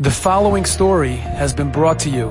The following story has been brought to you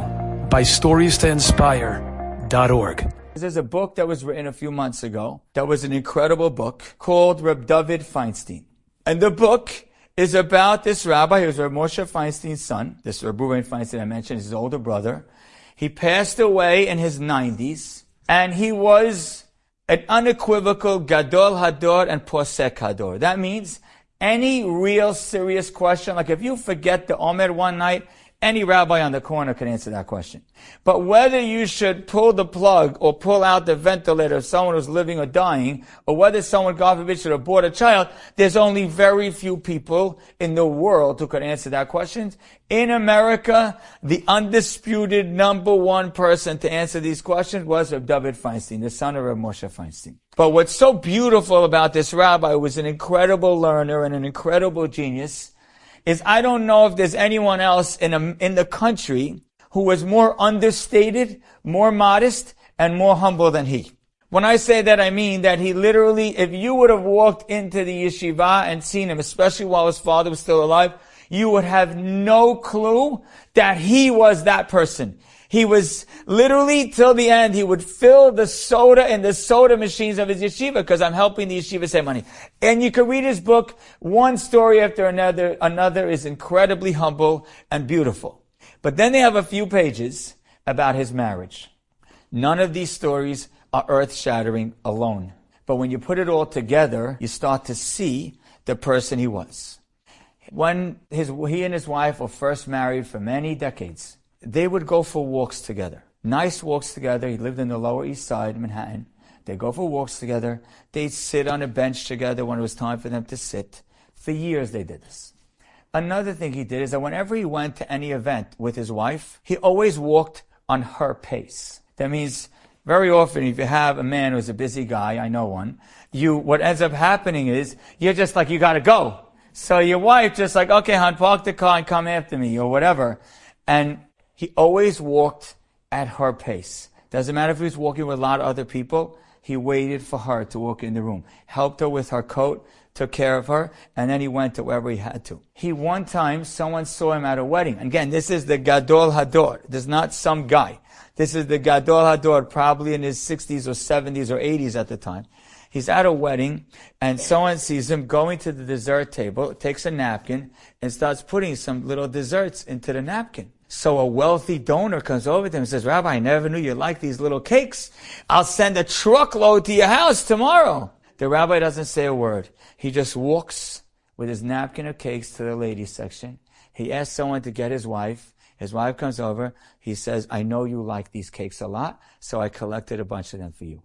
by StoriesToInspire.org. There's a book that was written a few months ago that was an incredible book called Reb David Feinstein. And the book is about this rabbi who was Reb Moshe Feinstein's son. This Reb Reuven Feinstein I mentioned, his older brother. He passed away in his 90s and he was an unequivocal Gadol Hador and Posek Hador. That means any real serious question, like if you forget the Omer one night, any rabbi on the corner can answer that question. But whether you should pull the plug or pull out the ventilator of someone who's living or dying, or whether someone, God forbid, should abort a child, there's only very few people in the world who could answer that question. In America, the undisputed number one person to answer these questions was Reb David Feinstein, the son of Reb Moshe Feinstein. But what's so beautiful about this rabbi was an incredible learner and an incredible genius is I don't know if there's anyone else in, a, in the country who was more understated, more modest, and more humble than he. When I say that, I mean that he literally, if you would have walked into the yeshiva and seen him, especially while his father was still alive, you would have no clue that he was that person. He was literally till the end, he would fill the soda in the soda machines of his yeshiva because I'm helping the yeshiva save money. And you can read his book, one story after another, another is incredibly humble and beautiful. But then they have a few pages about his marriage. None of these stories are earth shattering alone. But when you put it all together, you start to see the person he was. When his, he and his wife were first married for many decades, they would go for walks together. Nice walks together. He lived in the Lower East Side, Manhattan. They'd go for walks together. They'd sit on a bench together when it was time for them to sit. For years they did this. Another thing he did is that whenever he went to any event with his wife, he always walked on her pace. That means very often if you have a man who's a busy guy, I know one, you, what ends up happening is you're just like, you gotta go. So your wife just like, okay, hon, park the car and come after me or whatever. And he always walked at her pace. Doesn't matter if he was walking with a lot of other people, he waited for her to walk in the room, helped her with her coat, took care of her, and then he went to wherever he had to. He one time, someone saw him at a wedding. Again, this is the Gadol Hador. This is not some guy. This is the Gadol Hador, probably in his 60s or 70s or 80s at the time. He's at a wedding, and someone sees him going to the dessert table, takes a napkin, and starts putting some little desserts into the napkin. So a wealthy donor comes over to him and says, Rabbi, I never knew you liked these little cakes. I'll send a truckload to your house tomorrow. The rabbi doesn't say a word. He just walks with his napkin of cakes to the ladies section. He asks someone to get his wife. His wife comes over. He says, I know you like these cakes a lot, so I collected a bunch of them for you.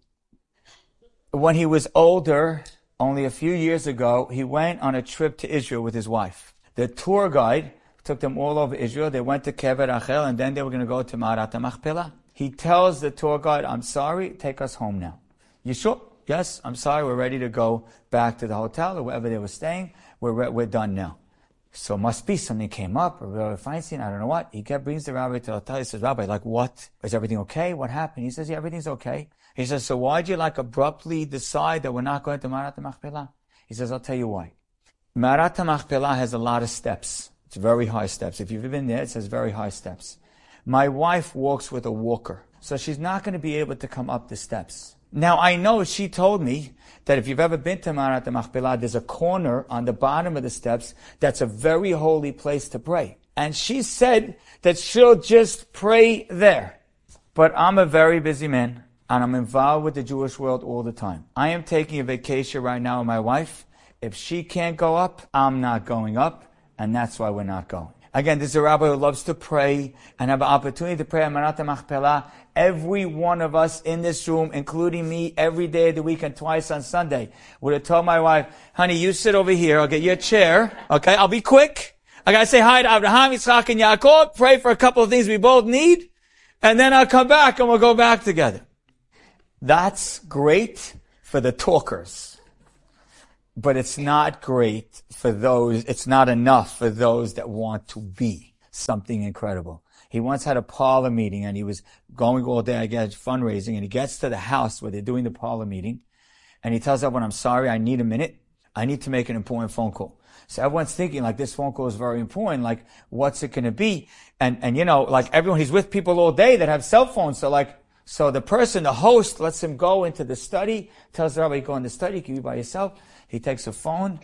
When he was older, only a few years ago, he went on a trip to Israel with his wife. The tour guide took them all over Israel. They went to Kever Rachel, and then they were going to go to Marat Machpelah. He tells the tour guide, I'm sorry, take us home now. You sure? Yes, I'm sorry, we're ready to go back to the hotel or wherever they were staying. We're, we're done now. So must be something came up, or Rabbi Feinstein, I don't know what. He kept brings the rabbi to hotel. He says, Rabbi, like what? Is everything okay? What happened? He says, yeah, everything's okay. He says, so why'd you like abruptly decide that we're not going to Marat Machpelah? He says, I'll tell you why. Marat Machpelah has a lot of steps. It's very high steps. If you've been there, it says very high steps. My wife walks with a walker, so she's not going to be able to come up the steps. Now I know she told me that if you've ever been to Marat the Machpelah, there's a corner on the bottom of the steps that's a very holy place to pray. And she said that she'll just pray there. But I'm a very busy man and I'm involved with the Jewish world all the time. I am taking a vacation right now with my wife. If she can't go up, I'm not going up and that's why we're not going. Again, this is a rabbi who loves to pray and have an opportunity to pray at Marat Machpelah. Every one of us in this room, including me, every day of the week and twice on Sunday, would have told my wife, honey, you sit over here, I'll get you a chair, okay, I'll be quick. I gotta say hi to Abraham, Yitzchak, and Yaakov, pray for a couple of things we both need, and then I'll come back and we'll go back together. That's great for the talkers but it's not great for those, it's not enough for those that want to be something incredible. He once had a parlor meeting and he was going all day, I guess, fundraising, and he gets to the house where they're doing the parlor meeting, and he tells everyone, I'm sorry, I need a minute. I need to make an important phone call. So everyone's thinking like this phone call is very important. Like, what's it going to be? And, and you know, like everyone, he's with people all day that have cell phones. So like, so the person, the host lets him go into the study, tells the rabbi, go in the study, can you by yourself? He takes a phone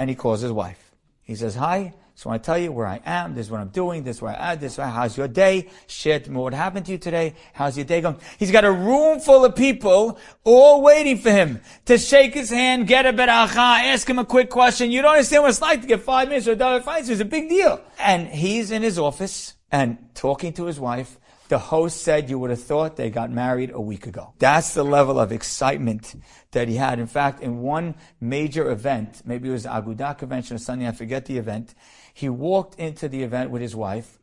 and he calls his wife. He says, hi, so I tell you where I am, this is what I'm doing, this is where I am, this is how's your day? Me what happened to you today. How's your day going? He's got a room full of people all waiting for him to shake his hand, get a beracha, ask him a quick question. You don't understand what it's like to get five minutes with David Feinstein. It's a big deal. And he's in his office and talking to his wife the host said you would have thought they got married a week ago. That's the level of excitement that he had. In fact, in one major event, maybe it was Agudah convention or something, I forget the event, he walked into the event with his wife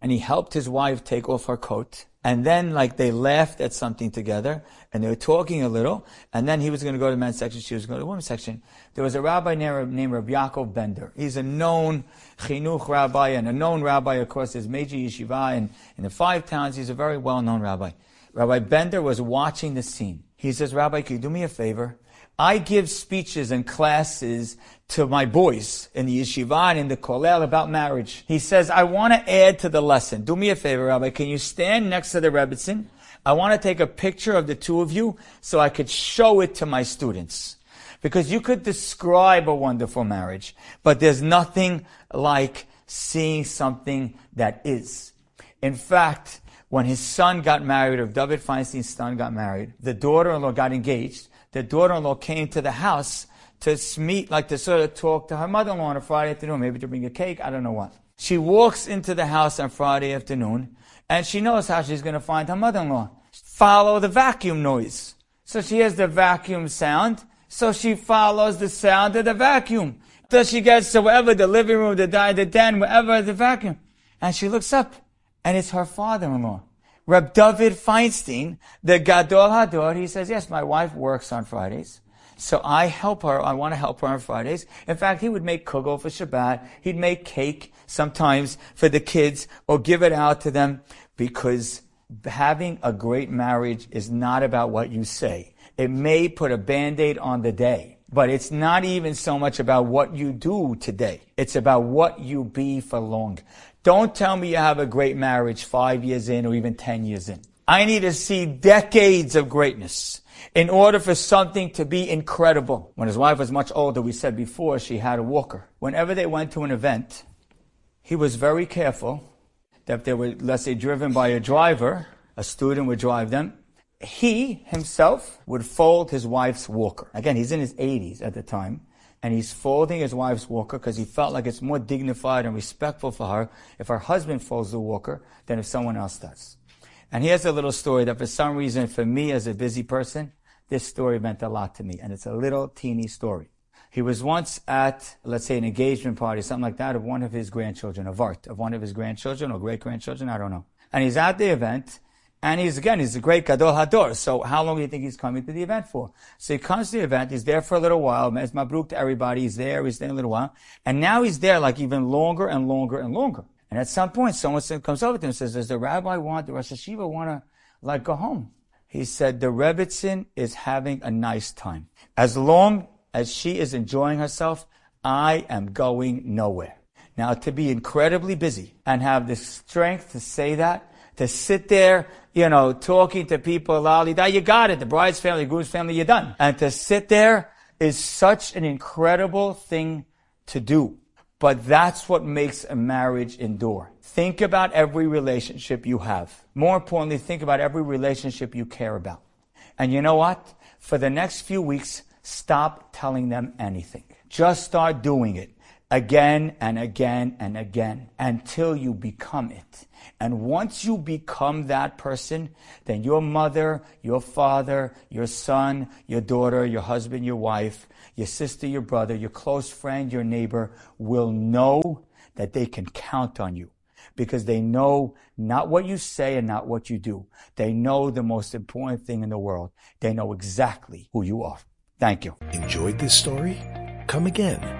and he helped his wife take off her coat. And then like they laughed at something together and they were talking a little. And then he was going to go to the men's section. She was going to the women's section. There was a rabbi named, Rabbi Yaakov Bender. He's a known chinuch rabbi and a known rabbi. Of course, there's major yeshiva in the five towns. He's a very well-known rabbi. Rabbi Bender was watching the scene. He says, Rabbi, can you do me a favor? I give speeches and classes to my boys in the yeshiva and in the kollel about marriage. He says, I want to add to the lesson. Do me a favor, Rabbi. Can you stand next to the Rebbitzin? I want to take a picture of the two of you so I could show it to my students. Because you could describe a wonderful marriage, but there's nothing like seeing something that is. In fact, when his son got married, or David Feinstein's son got married, the daughter-in-law got engaged, the daughter-in-law came to the house to meet, like to sort of talk to her mother-in-law on a Friday afternoon, maybe to bring a cake, I don't know what. She walks into the house on Friday afternoon, and she knows how she's going to find her mother-in-law. Follow the vacuum noise. So she hears the vacuum sound, so she follows the sound of the vacuum. Till she gets to wherever, the living room, the dining, the den, wherever the vacuum. And she looks up, and it's her father-in-law. Reb David Feinstein, the Gadol Hador, he says, yes, my wife works on Fridays. So I help her. I want to help her on Fridays. In fact, he would make kugel for Shabbat. He'd make cake sometimes for the kids or give it out to them because having a great marriage is not about what you say. It may put a band-aid on the day, but it's not even so much about what you do today. It's about what you be for long. Don't tell me you have a great marriage five years in or even 10 years in. I need to see decades of greatness in order for something to be incredible. When his wife was much older, we said before, she had a walker. Whenever they went to an event, he was very careful that they were, let's say, driven by a driver, a student would drive them. He himself would fold his wife's walker. Again, he's in his 80s at the time and he's folding his wife's walker because he felt like it's more dignified and respectful for her if her husband folds the walker than if someone else does. And here's a little story that for some reason, for me as a busy person, this story meant a lot to me. And it's a little teeny story. He was once at, let's say, an engagement party, something like that, of one of his grandchildren, a vart, of one of his grandchildren or great grandchildren, I don't know. And he's at the event, and he's, again, he's a great Gadol Hador. So how long do you think he's coming to the event for? So he comes to the event, he's there for a little while, as Mabruk to everybody, he's there, he's there a little while. And now he's there like even longer and longer and longer. And at some point, someone comes over to him and says, does the rabbi want, the Rosh Yeshiva want to, like, go home? He said, the Rebbitzin is having a nice time. As long as she is enjoying herself, I am going nowhere. Now, to be incredibly busy and have the strength to say that, to sit there, you know, talking to people, that you got it. The bride's family, the groom's family, you're done. And to sit there is such an incredible thing to do. But that's what makes a marriage endure. Think about every relationship you have. More importantly, think about every relationship you care about. And you know what? For the next few weeks, stop telling them anything. Just start doing it again and again and again until you become it. And once you become that person, then your mother, your father, your son, your daughter, your husband, your wife, your sister, your brother, your close friend, your neighbor will know that they can count on you because they know not what you say and not what you do. They know the most important thing in the world. They know exactly who you are. Thank you. Enjoyed this story? Come again.